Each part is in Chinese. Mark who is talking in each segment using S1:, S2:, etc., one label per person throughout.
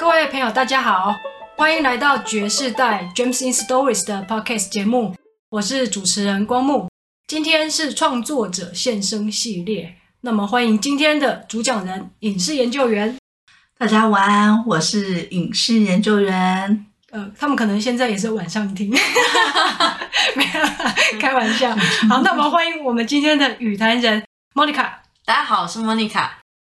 S1: 各位朋友，大家好，欢迎来到爵士代 James in Stories 的 Podcast 节目，我是主持人光木。今天是创作者现身系列，那么欢迎今天的主讲人影视研究员。
S2: 大家晚安，我是影视研究员。
S1: 呃，他们可能现在也是晚上听，没有，开玩笑。好，那么欢迎我们今天的语谈人 Monica。
S3: 大家好，我是 Monica。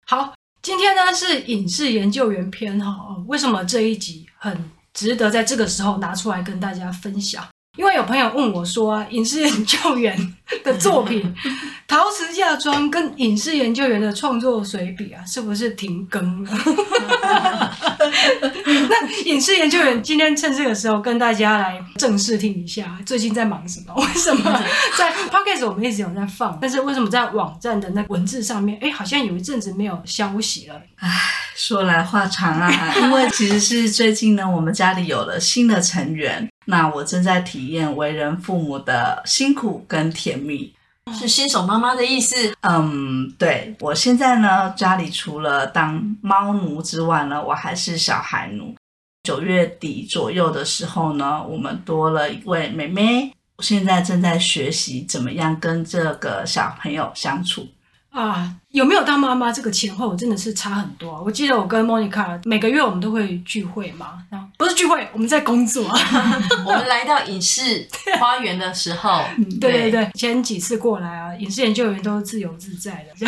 S1: 好，今天呢是影视研究员篇哈。为什么这一集很值得在这个时候拿出来跟大家分享？因为有朋友问我说、啊，影视研究员的作品《陶瓷嫁妆》跟影视研究员的创作水笔啊，是不是停更了？那影视研究员今天趁这个时候跟大家来正式听一下，最近在忙什么？为什么在 Podcast 我们一直有在放，但是为什么在网站的那文字上面，哎，好像有一阵子没有消息了？
S2: 唉，说来话长啊，因为其实是最近呢，我们家里有了新的成员。那我正在体验为人父母的辛苦跟甜蜜，
S3: 是新手妈妈的意思。
S2: 嗯，对，我现在呢，家里除了当猫奴之外呢，我还是小孩奴。九月底左右的时候呢，我们多了一位妹妹，我现在正在学习怎么样跟这个小朋友相处。
S1: 啊，有没有当妈妈这个前后真的是差很多啊。我记得我跟 Monica 每个月我们都会聚会嘛，不是聚会，我们在工作。
S3: 我们来到影视花园的时候，
S1: 对对对，前几次过来啊，影视研究员都自由自在的。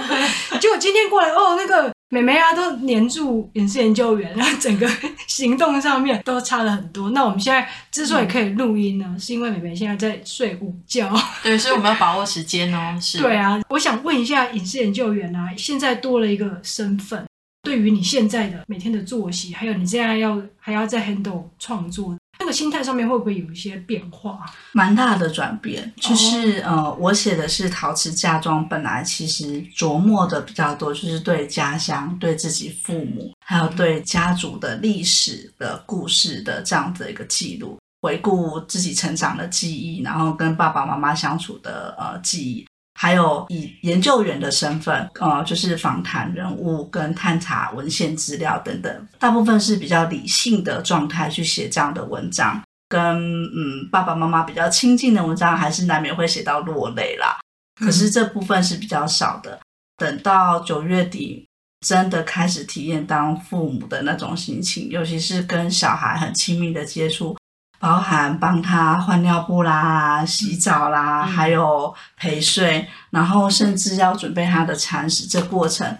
S1: 结果今天过来哦，那个。妹妹啊，都黏住影视研究员，然后整个行动上面都差了很多。那我们现在之所以可以录音呢，嗯、是因为妹妹现在在睡午觉。
S3: 对，所以我们要把握时间哦。是。
S1: 对啊，我想问一下影视研究员啊，现在多了一个身份，对于你现在的每天的作息，还有你现在要还要在 handle 创作。那个心态上面会不会有一些变化？
S2: 蛮大的转变，就是、oh. 呃，我写的是陶瓷嫁妆，本来其实琢磨的比较多，就是对家乡、对自己父母，还有对家族的历史的故事的这样的一个记录，回顾自己成长的记忆，然后跟爸爸妈妈相处的呃记忆。还有以研究员的身份，呃，就是访谈人物跟探查文献资料等等，大部分是比较理性的状态去写这样的文章，跟嗯爸爸妈妈比较亲近的文章，还是难免会写到落泪啦。可是这部分是比较少的。等到九月底，真的开始体验当父母的那种心情，尤其是跟小孩很亲密的接触。包含帮他换尿布啦、洗澡啦，嗯、还有陪睡，然后甚至要准备他的餐食，这过程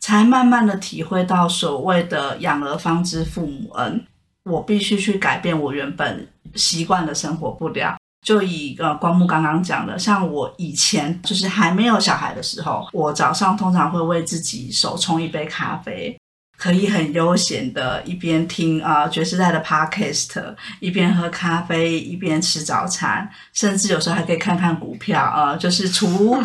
S2: 才慢慢的体会到所谓的养儿方知父母恩。我必须去改变我原本习惯的生活步调。就以呃光木刚刚讲的，像我以前就是还没有小孩的时候，我早上通常会为自己手冲一杯咖啡。可以很悠闲的，一边听啊觉世代的 podcast，一边喝咖啡，一边吃早餐，甚至有时候还可以看看股票啊，就是储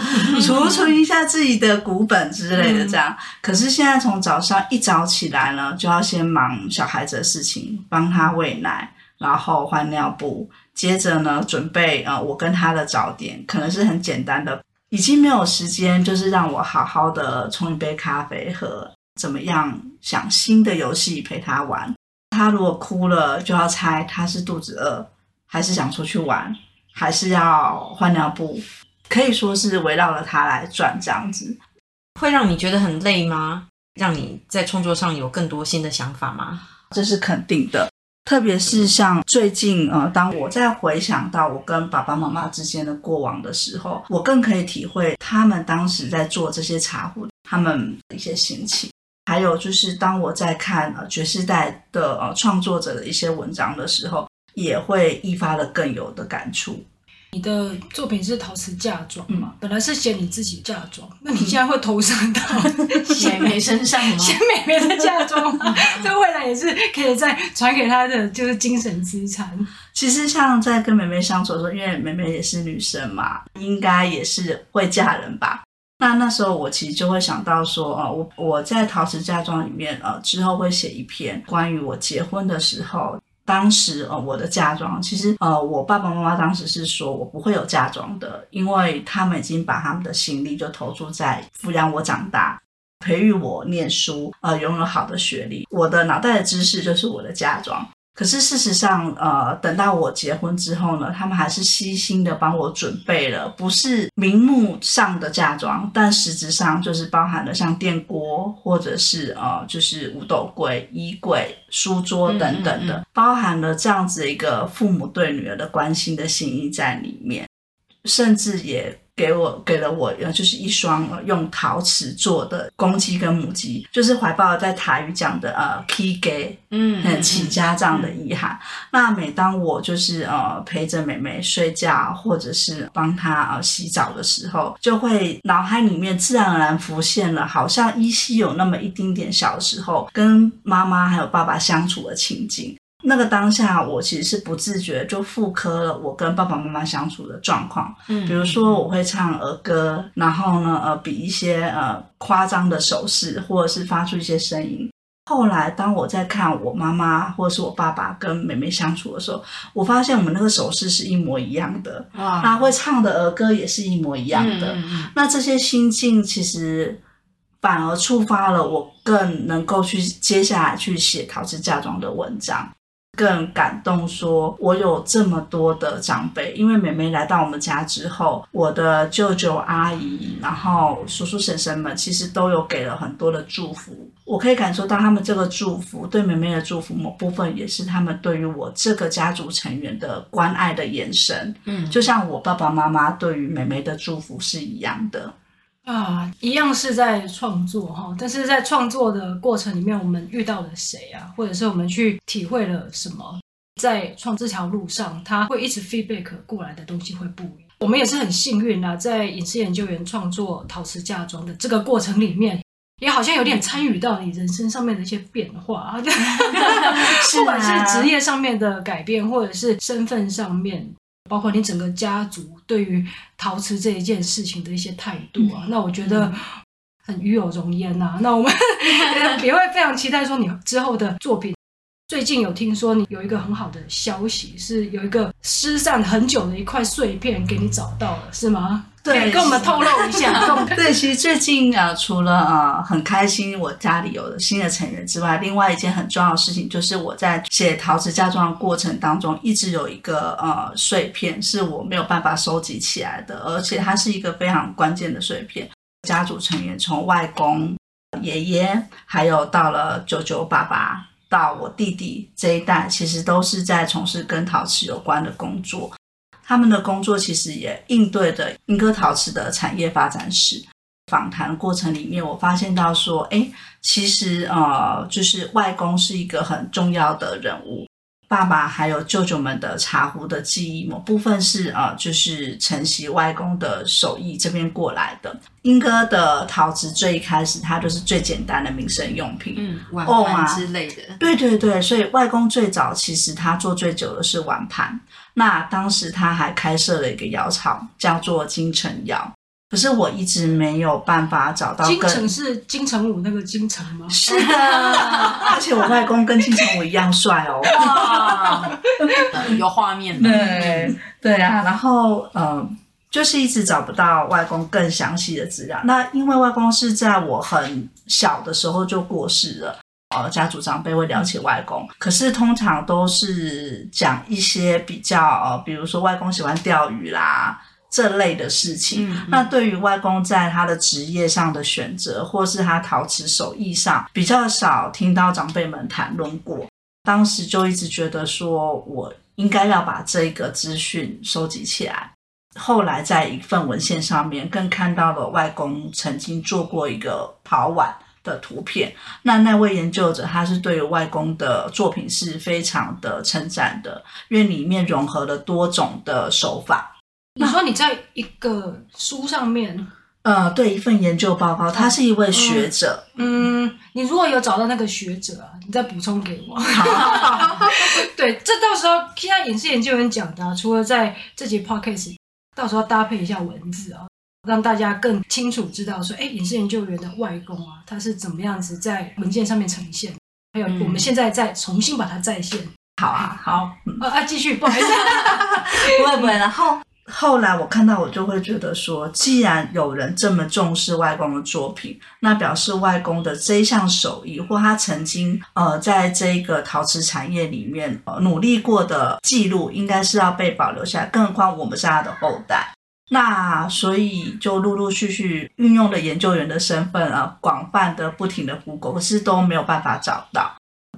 S2: 储存一下自己的股本之类的这样。可是现在从早上一早起来呢，就要先忙小孩子的事情，帮他喂奶，然后换尿布，接着呢准备啊我跟他的早点，可能是很简单的，已经没有时间，就是让我好好的冲一杯咖啡喝。怎么样想新的游戏陪他玩？他如果哭了，就要猜他是肚子饿，还是想出去玩，还是要换尿布？可以说是围绕着他来转这样子。
S3: 会让你觉得很累吗？让你在创作上有更多新的想法吗？
S2: 这是肯定的。特别是像最近，呃，当我在回想到我跟爸爸妈妈之间的过往的时候，我更可以体会他们当时在做这些茶壶，他们的一些心情。还有就是，当我在看呃爵士代的呃创作者的一些文章的时候，也会一发的更有的感触。
S1: 你的作品是陶瓷嫁妆嘛？嗯、本来是写你自己嫁妆，那你现在会投射到
S3: 写妹妹身上吗？
S1: 写妹妹的嫁妆，这未来也是可以再传给她的，就是精神资产。
S2: 其实像在跟妹妹相处的时候，因为妹妹也是女生嘛，应该也是会嫁人吧。那那时候我其实就会想到说，哦，我我在陶瓷嫁妆里面，呃，之后会写一篇关于我结婚的时候，当时呃我的嫁妆，其实呃我爸爸妈妈当时是说我不会有嫁妆的，因为他们已经把他们的心力就投注在抚养我长大。培育我念书，呃，拥有好的学历。我的脑袋的知识就是我的嫁妆。可是事实上，呃，等到我结婚之后呢，他们还是悉心的帮我准备了，不是明目上的嫁妆，但实质上就是包含了像电锅，或者是呃，就是五斗柜、衣柜、书桌等等的，嗯嗯嗯，包含了这样子一个父母对女儿的关心的心意在里面，甚至也。给我给了我，就是一双用陶瓷做的公鸡跟母鸡，就是怀抱在台语讲的呃起家，嗯，很起家这样的意涵。嗯嗯、那每当我就是呃陪着妹妹睡觉，或者是帮她呃洗澡的时候，就会脑海里面自然而然浮现了，好像依稀有那么一丁点小时候跟妈妈还有爸爸相处的情景。那个当下，我其实是不自觉就复刻了我跟爸爸妈妈相处的状况。嗯，比如说我会唱儿歌，然后呢，呃，比一些呃夸张的手势，或者是发出一些声音。后来，当我在看我妈妈或者是我爸爸跟妹妹相处的时候，我发现我们那个手势是一模一样的，哇，他会唱的儿歌也是一模一样的。那这些心境其实反而触发了我更能够去接下来去写陶瓷嫁妆的文章。更感动，说我有这么多的长辈，因为妹妹来到我们家之后，我的舅舅阿姨，然后叔叔婶婶们，其实都有给了很多的祝福。我可以感受到他们这个祝福，对妹妹的祝福，某部分也是他们对于我这个家族成员的关爱的眼神。嗯，就像我爸爸妈妈对于妹妹的祝福是一样的。
S1: 啊，一样是在创作哈，但是在创作的过程里面，我们遇到了谁啊？或者是我们去体会了什么？在创这条路上，他会一直 feedback 过来的东西会不一样。我们也是很幸运啊，在影视研究员创作陶瓷嫁妆的这个过程里面，也好像有点参与到你人生上面的一些变化，不管是职业上面的改变，或者是身份上面。包括你整个家族对于陶瓷这一件事情的一些态度啊，嗯、那我觉得很与有荣焉呐、啊。那我们 也会非常期待说你之后的作品。最近有听说你有一个很好的消息，是有一个失散很久的一块碎片给你找到了，是吗？对，跟我们透露一下。
S2: 对，其实最近啊，除了啊很开心我家里有了新的成员之外，另外一件很重要的事情就是我在写陶瓷嫁妆的过程当中，一直有一个呃碎片是我没有办法收集起来的，而且它是一个非常关键的碎片。家族成员从外公、爷爷，还有到了九九、爸爸。到我弟弟这一代，其实都是在从事跟陶瓷有关的工作。他们的工作其实也应对的英歌陶瓷的产业发展史。访谈过程里面，我发现到说，哎，其实呃，就是外公是一个很重要的人物。爸爸还有舅舅们的茶壶的记忆，某部分是啊、呃，就是承袭外公的手艺这边过来的。英哥的陶瓷最一开始，它就是最简单的民生用品，
S3: 嗯，碗盘之类的。
S2: 哦、对对对，所以外公最早其实他做最久的是碗盘。那当时他还开设了一个窑厂，叫做金城窑。可是我一直没有办法找到。
S1: 金城是金城武那个金城吗？
S2: 是的，而且我外公跟金城武一样帅哦。
S3: 哇，有画面的。
S2: 对对啊，然后嗯、呃，就是一直找不到外公更详细的资料。那因为外公是在我很小的时候就过世了，呃，家族长辈会了解外公，可是通常都是讲一些比较，呃，比如说外公喜欢钓鱼啦。这类的事情，那对于外公在他的职业上的选择，或是他陶瓷手艺上，比较少听到长辈们谈论过。当时就一直觉得说，我应该要把这个资讯收集起来。后来在一份文献上面，更看到了外公曾经做过一个陶碗的图片。那那位研究者，他是对于外公的作品是非常的称赞的，因为里面融合了多种的手法。
S1: 你说你在一个书上面，
S2: 呃，对，一份研究报告，他是一位学者。
S1: 嗯，嗯，你如果有找到那个学者啊，你再补充给我。好 对，这到时候现在影视研究员讲的啊，除了在这节 podcast，到时候搭配一下文字啊，让大家更清楚知道说，哎，影视研究员的外公啊，他是怎么样子在文件上面呈现，还有我们现在再重新把它再现。
S2: 好啊，好，
S1: 呃啊，继续，不好意思，
S2: 不会不会，然后。后来我看到，我就会觉得说，既然有人这么重视外公的作品，那表示外公的这一项手艺，或他曾经呃在这个陶瓷产业里面呃努力过的记录，应该是要被保留下来。更何况我们是他的后代，那所以就陆陆续续运用了研究员的身份啊，广泛的不停的 Google，可是都没有办法找到。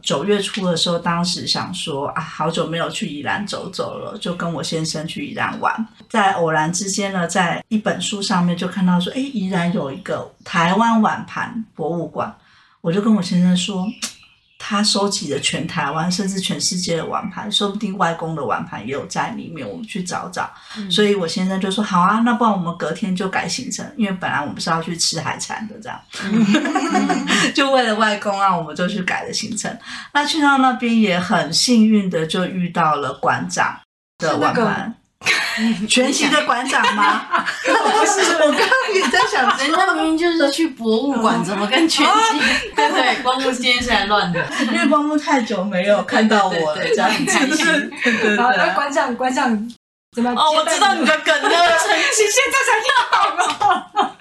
S2: 九月初的时候，当时想说啊，好久没有去宜兰走走了，就跟我先生去宜兰玩。在偶然之间呢，在一本书上面就看到说，哎，宜兰有一个台湾碗盘博物馆，我就跟我先生说。他收集了全台湾甚至全世界的碗盘，说不定外公的碗盘也有在里面，我们去找找。嗯、所以我先生就说：“好啊，那不然我们隔天就改行程，因为本来我们是要去吃海产的，这样，嗯、就为了外公啊，我们就去改了行程。那去到那边也很幸运的就遇到了馆长的碗盘。” 全息的馆长吗？不是，我刚刚也在想，
S3: 人家明明就是去博物馆，怎么跟全息？对对，光目今天是来乱的，
S2: 因为光目太久没有看到我了，这样很开
S1: 心。好，那馆长，馆长怎么？
S3: 哦，我知道你的梗了，
S1: 陈息现在才听懂了。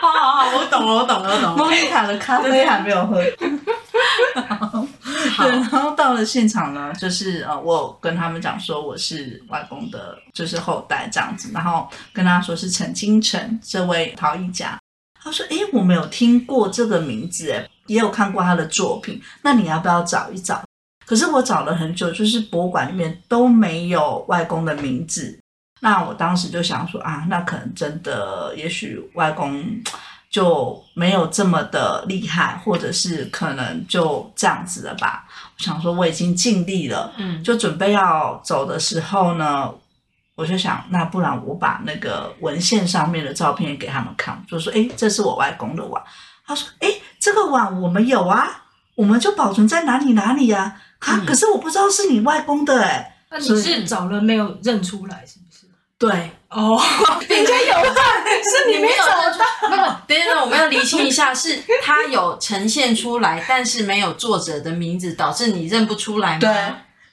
S3: 好好好，我懂了，我懂了，我懂了。
S2: 莫妮卡的咖啡还没有喝。对，然后到了现场呢，就是呃，我跟他们讲说我是外公的，就是后代这样子，然后跟他说是陈清城这位陶艺家。他说：“诶，我没有听过这个名字，诶，也有看过他的作品，那你要不要找一找？”可是我找了很久，就是博物馆里面都没有外公的名字。那我当时就想说啊，那可能真的，也许外公。就没有这么的厉害，或者是可能就这样子了吧。我想说我已经尽力了，嗯，就准备要走的时候呢，我就想，那不然我把那个文献上面的照片给他们看，就说，诶，这是我外公的碗。他说，诶，这个碗我们有啊，我们就保存在哪里哪里呀？啊，啊，可是我不知道是你外公的，诶，
S1: 那你是找了没有认出来，是不是？
S2: 对，
S1: 哦，人家有的，是你没找到。
S3: 等一下，我们要厘清一下，是他有呈现出来，但是没有作者的名字，导致你认不出来吗？
S2: 对，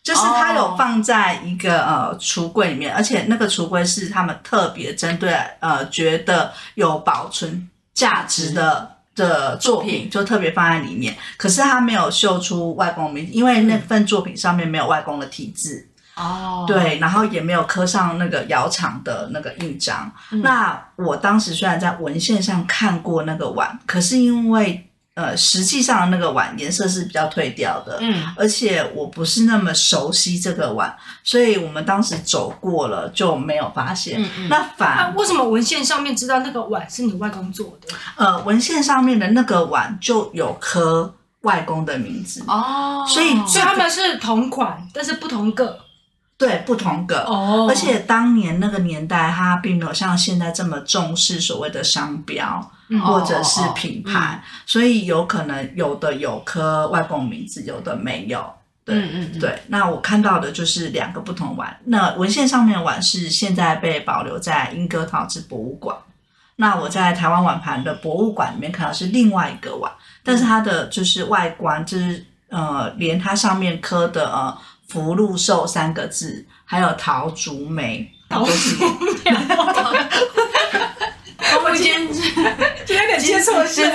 S2: 就是他有放在一个呃橱柜里面，而且那个橱柜是他们特别针对呃觉得有保存价值的的作品，就特别放在里面。可是他没有秀出外公的名字，因为那份作品上面没有外公的题字。哦，对，然后也没有刻上那个窑厂的那个印章。嗯、那我当时虽然在文献上看过那个碗，可是因为呃，实际上那个碗颜色是比较褪掉的，嗯，而且我不是那么熟悉这个碗，所以我们当时走过了就没有发现。嗯嗯、那反、
S1: 啊、为什么文献上面知道那个碗是你外公做的？
S2: 呃，文献上面的那个碗就有刻外公的名字哦，所以、这个、
S1: 所以他们是同款，但是不同个。
S2: 对，不同个，oh. 而且当年那个年代，它并没有像现在这么重视所谓的商标、mm. 或者是品牌，oh. 所以有可能有的有刻外公名字，有的没有。对，嗯嗯、mm，hmm. 对。那我看到的就是两个不同碗。那文献上面的碗是现在被保留在英歌陶瓷博物馆。那我在台湾碗盘的博物馆里面看到是另外一个碗，但是它的就是外观，就是呃，连它上面刻的呃。福禄寿三个字，还有桃竹梅，桃竹梅。
S1: 我今天今天有点接错线。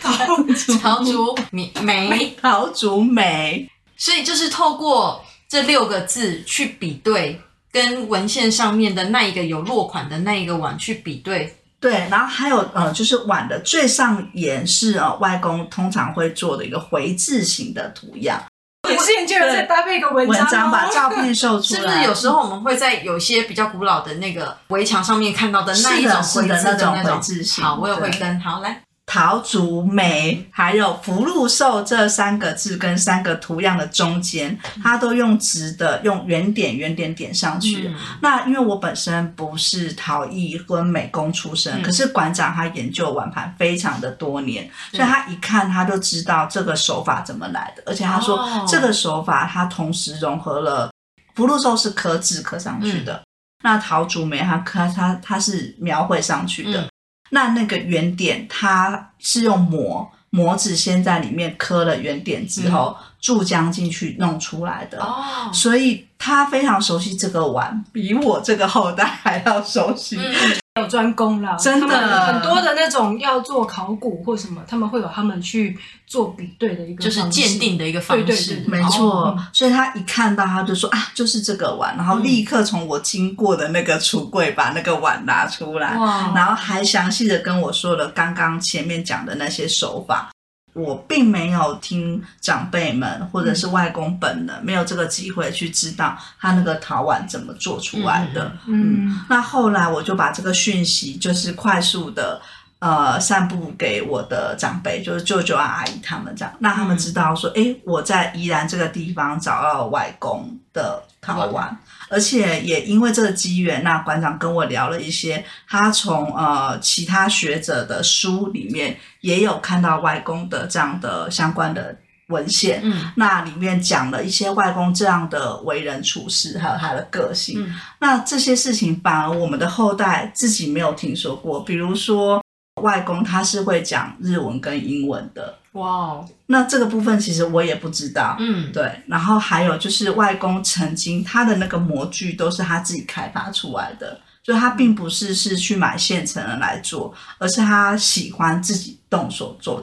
S1: 陶竹
S3: 陶竹梅
S2: 陶竹梅，
S3: 所以就是透过这六个字去比对，跟文献上面的那一个有落款的那一个碗去比对。
S2: 对，然后还有呃，就是碗的最上沿是呃外公通常会做的一个回字形的图样。
S1: 影视研究员再搭配一个文章，
S2: 文章把照片秀出来。
S3: 是不是有时候我们会在有些比较古老的那个围墙上面看到的那一种回字的那种回字？好，我也会跟。好，来。
S2: 陶竹梅还有福禄寿这三个字跟三个图样的中间，它都用直的，用圆点圆点点上去。嗯、那因为我本身不是陶艺跟美工出身，嗯、可是馆长他研究碗盘非常的多年，嗯、所以他一看他就知道这个手法怎么来的，而且他说、哦、这个手法他同时融合了福禄寿是刻字刻上去的，嗯、那陶竹梅他刻他他是描绘上去的。嗯那那个圆点，它是用模模子先在里面刻了圆点之后，注浆进去弄出来的。哦，所以他非常熟悉这个碗，比我这个后代还要熟悉。
S3: 嗯
S1: 有专攻啦，
S2: 真的
S1: 很多的那种要做考古或什么，他们会有他们去做比对的一个
S3: 就是鉴定的一个方式，
S1: 对对对
S2: 没错。
S1: 哦、
S2: 所以他一看到他就说啊，就是这个碗，然后立刻从我经过的那个橱柜把那个碗拿出来，
S3: 哇
S2: 然后还详细的跟我说了刚刚前面讲的那些手法。我并没有听长辈们或者是外公本人、嗯、没有这个机会去知道他那个陶碗怎么做出来的。
S1: 嗯，
S2: 嗯，那后来我就把这个讯息就是快速的呃散布给我的长辈，就是舅舅啊阿姨他们这样，让他们知道说，哎、嗯，我在宜兰这个地方找到了外公的陶碗。嗯而且也因为这个机缘，那馆长跟我聊了一些，他从呃其他学者的书里面也有看到外公的这样的相关的文献，
S3: 嗯，
S2: 那里面讲了一些外公这样的为人处事，还有他的个性，
S3: 嗯，
S2: 那这些事情反而我们的后代自己没有听说过，比如说外公他是会讲日文跟英文的。
S3: 哇哦，
S2: 那这个部分其实我也不知道，
S3: 嗯，
S2: 对。然后还有就是外公曾经他的那个模具都是他自己开发出来的，就他并不是是去买现成的来做，而是他喜欢自己动手做。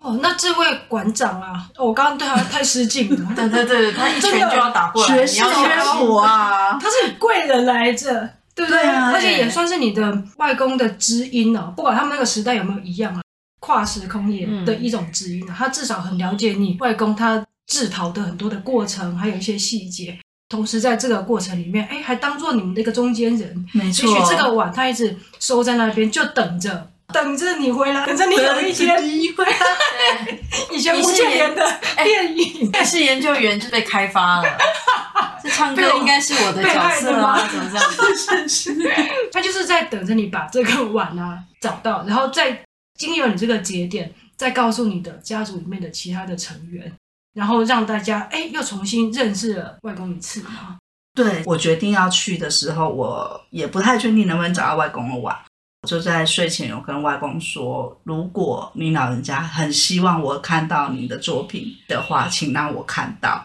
S1: 哦，那这位馆长啊，哦、我刚刚对他太失敬了。
S3: 对对对，他一拳就要打过来，
S2: 学识渊博啊，
S1: 他是贵人来着，对不对？
S2: 对啊，
S1: 而且也算是你的外公的知音哦，不管他们那个时代有没有一样啊。跨时空也的一种指引，他至少很了解你外公他制陶的很多的过程，还有一些细节。同时在这个过程里面，哎，还当做你们的一个中间人。
S2: 没错，
S1: 也许这个碗他一直收在那边，就等着等着你回来，等着你有一天回来。对，以前吴建言的电影，
S3: 电视研究员就被开发了。这唱歌应该是我的角色吗？怎么这样子？
S1: 是是，他就是在等着你把这个碗啊找到，然后再。经由你这个节点，再告诉你的家族里面的其他的成员，然后让大家哎又重新认识了外公一次嘛。
S2: 对，我决定要去的时候，我也不太确定能不能找到外公的碗。我就在睡前有跟外公说，如果你老人家很希望我看到你的作品的话，请让我看到。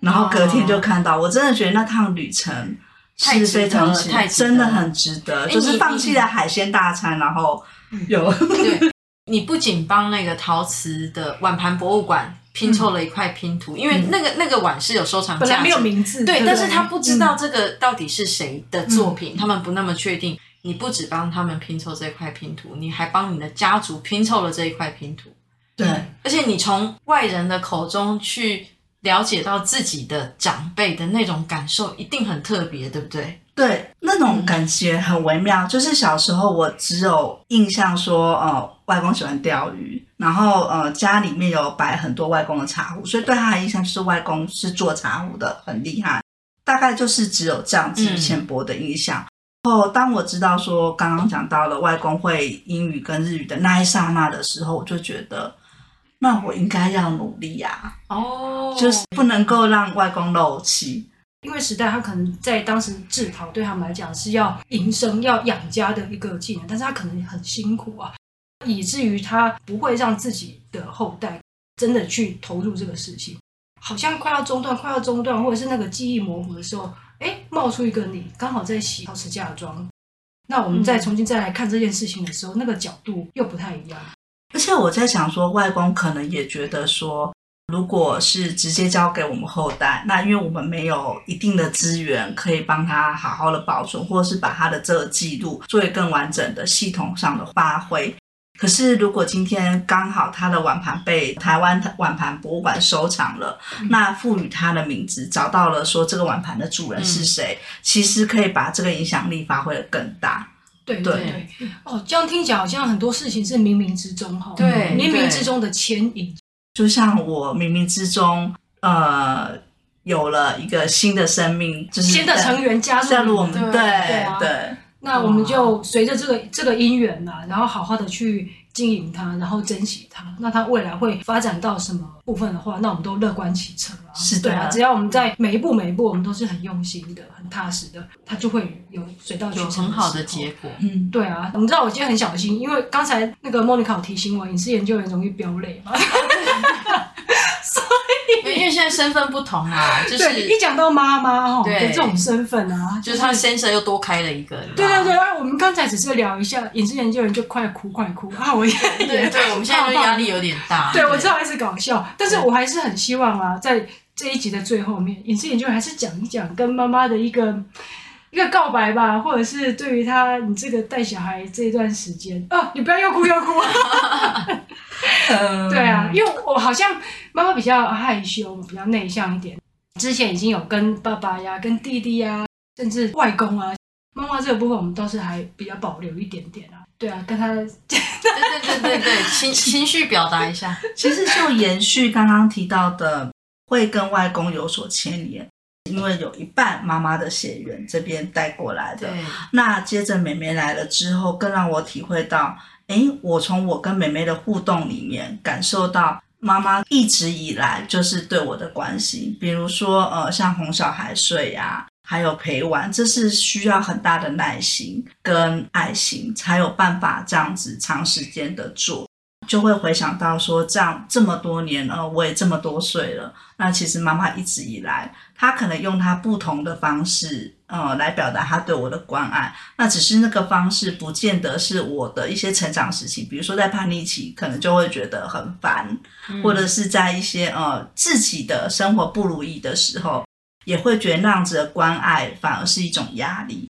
S2: 然后隔天就看到，哦、我真的觉得那趟旅程是非常
S3: 太
S2: 真的很值得，就是放弃了海鲜大餐，然后。有
S3: 对，你不仅帮那个陶瓷的碗盘博物馆拼凑了一块拼图，嗯、因为那个那个碗是有收藏价值，
S1: 本来没有名字，
S3: 对，
S1: 对
S3: 但是他不知道这个到底是谁的作品，
S1: 嗯、
S3: 他们不那么确定。你不只帮他们拼凑这块拼图，你还帮你的家族拼凑了这一块拼图，
S2: 对，
S3: 而且你从外人的口中去了解到自己的长辈的那种感受，一定很特别，对不对？
S2: 对，那种感觉很微妙。嗯、就是小时候我只有印象说，呃，外公喜欢钓鱼，然后呃，家里面有摆很多外公的茶壶，所以对他的印象就是外公是做茶壶的，很厉害。大概就是只有这样子浅薄的印象。然后、嗯、当我知道说刚刚讲到了外公会英语跟日语的那一刹那的时候，我就觉得，那我应该要努力呀、啊。哦，就是不能够让外公漏气。
S1: 因为时代，他可能在当时制陶对他们来讲是要营生、要养家的一个技能，但是他可能很辛苦啊，以至于他不会让自己的后代真的去投入这个事情，好像快要中断、快要中断，或者是那个记忆模糊的时候，哎，冒出一个你刚好在洗陶瓷嫁妆，那我们再重新再来看这件事情的时候，嗯、那个角度又不太一样。
S2: 而且我在想说，外公可能也觉得说。如果是直接交给我们后代，那因为我们没有一定的资源可以帮他好好的保存，或者是把他的这个记录作为更完整的系统上的发挥。可是如果今天刚好他的碗盘被台湾碗盘博物馆收藏了，嗯、那赋予他的名字，找到了说这个碗盘的主人是谁，嗯、其实可以把这个影响力发挥得更大。
S1: 对对。对，哦，这样听起来好像很多事情是冥冥之中哈，
S3: 对，
S1: 冥冥之中的牵引。
S2: 就像我冥冥之中，呃，有了一个新的生命，就是
S1: 新的成员加入，
S2: 加入我
S1: 们，对
S2: 对。
S1: 那我们就随着这个这个因缘呐，然后好好的去经营它，然后珍惜它。那它未来会发展到什么部分的话，那我们都乐观其成啊。
S2: 是的，
S1: 对啊，只要我们在每一步每一步，我们都是很用心的、很踏实的，它就会有水到渠成，
S3: 很好的结果。
S1: 嗯，对啊。我们知道我今天很小心，因为刚才那个莫妮卡提醒我，影视研究员容易飙泪嘛。
S3: 因为现在身份不同啊，就是
S1: 对，一讲到妈妈哦，
S3: 对
S1: 这种身份啊，
S3: 就是他先生又多开了一个。
S1: 对对对，我们刚才只是聊一下，影视研究员就快哭快哭啊！我也
S3: 对对，我们现在就压力有点大。
S1: 对，我知道还是搞笑，但是我还是很希望啊，在这一集的最后面，影视研究员还是讲一讲跟妈妈的一个一个告白吧，或者是对于他你这个带小孩这一段时间啊，你不要又哭又哭。对啊，因为我好像妈妈比较害羞，比较内向一点。之前已经有跟爸爸呀、跟弟弟呀，甚至外公啊，妈妈这个部分我们倒是还比较保留一点点啊。对啊，跟他，对
S3: 对对对对，情情绪表达一下。
S2: 其实就延续刚刚提到的，会跟外公有所牵连，因为有一半妈妈的血缘这边带过来的。那接着妹妹来了之后，更让我体会到。诶，我从我跟妹妹的互动里面感受到妈妈一直以来就是对我的关心，比如说呃，像哄小孩睡呀，还有陪玩，这是需要很大的耐心跟爱心才有办法这样子长时间的做。就会回想到说，这样这么多年了，我也这么多岁了。那其实妈妈一直以来，她可能用她不同的方式，呃，来表达她对我的关爱。那只是那个方式，不见得是我的一些成长时期。比如说在叛逆期，可能就会觉得很烦，嗯、或者是在一些呃自己的生活不如意的时候，也会觉得那样子的关爱反而是一种压力。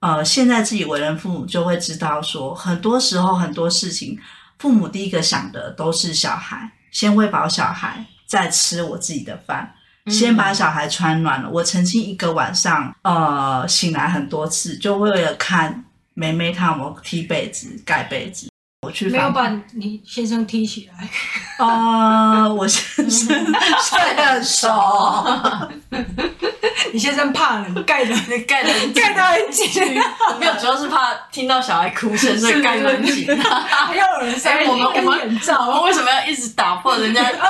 S2: 呃，现在自己为人父母，就会知道说，很多时候很多事情。父母第一个想的都是小孩，先喂饱小孩，再吃我自己的饭，先把小孩穿暖了。我曾经一个晚上，呃，醒来很多次，就为了看梅梅她有没有踢被子、盖被子。我去
S1: 没有把你先生踢起来。
S2: 啊、呃，我先生 睡很熟。
S1: 你先生怕冷，盖的 盖的盖的很紧。
S3: 没有，主要是怕听到小孩哭声，所以盖的很紧。
S1: 还要有人塞我们我们眼罩，
S3: 我们为什么要一直打破人家这么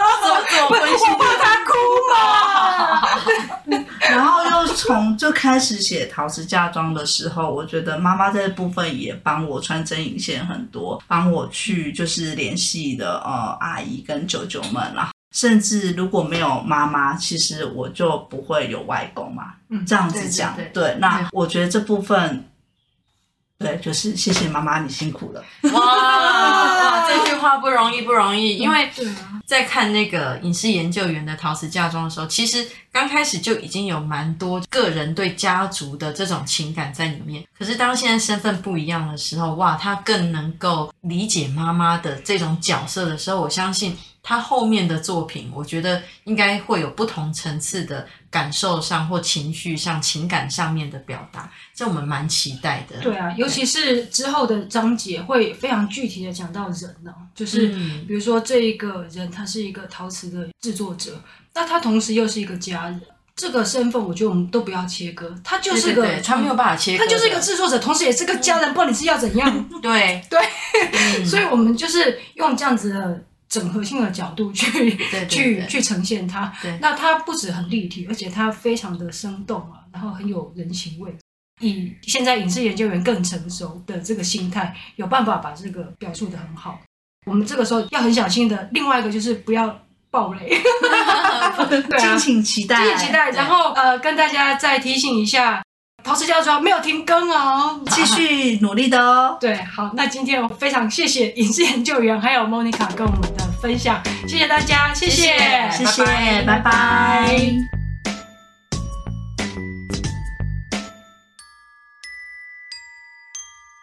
S3: 这么温馨？
S1: 我怕他哭嘛。
S2: 然后又从就开始写陶瓷嫁妆的时候，我觉得妈妈这部分也帮我穿针引线很多，帮我去就是联系的呃阿姨跟舅舅们啦。甚至如果没有妈妈，其实我就不会有外公嘛。嗯，这样子讲，对，对，对，对，那我觉得这部分，对，就是谢谢妈妈，你辛苦了。
S3: 哇 哇，这句话不容易，不容易，因为在看那个影视研究员的陶瓷嫁妆的时候，其实刚开始就已经有蛮多个人对家族的这种情感在里面。可是当现在身份不一样的时候，哇，他更能够理解妈妈的这种角色的时候，我相信。他后面的作品，我觉得应该会有不同层次的感受上或情绪上、情感上面的表达，这我们蛮期待的。
S1: 对啊，尤其是之后的章节会非常具体的讲到人呢、啊，就是比如说这一个人他是一个陶瓷的制作者，那他同时又是一个家人，这个身份我觉得我们都不要切割，他就是个，
S3: 对对对，他没有办法切割，
S1: 他就是一个制作者，同时也是个家人，不管你是要怎样，
S3: 对
S1: 对，嗯、所以我们就是用这样子的。整合性的角度去去去呈现它，那它不止很立体，而且它非常的生动啊，然后很有人情味。以现在影视研究员更成熟的这个心态，有办法把这个表述的很好。我们这个时候要很小心的，另外一个就是不要爆雷，
S2: 对啊，敬请期待，
S1: 敬请期待。然后呃，跟大家再提醒一下。陶瓷家族没有停更哦，
S2: 继续努力的哦。
S1: 对，好，那今天我非常谢谢影视研究员还有 Monica 跟我们的分享，谢谢大家，谢谢，
S2: 谢谢，拜拜。拜拜。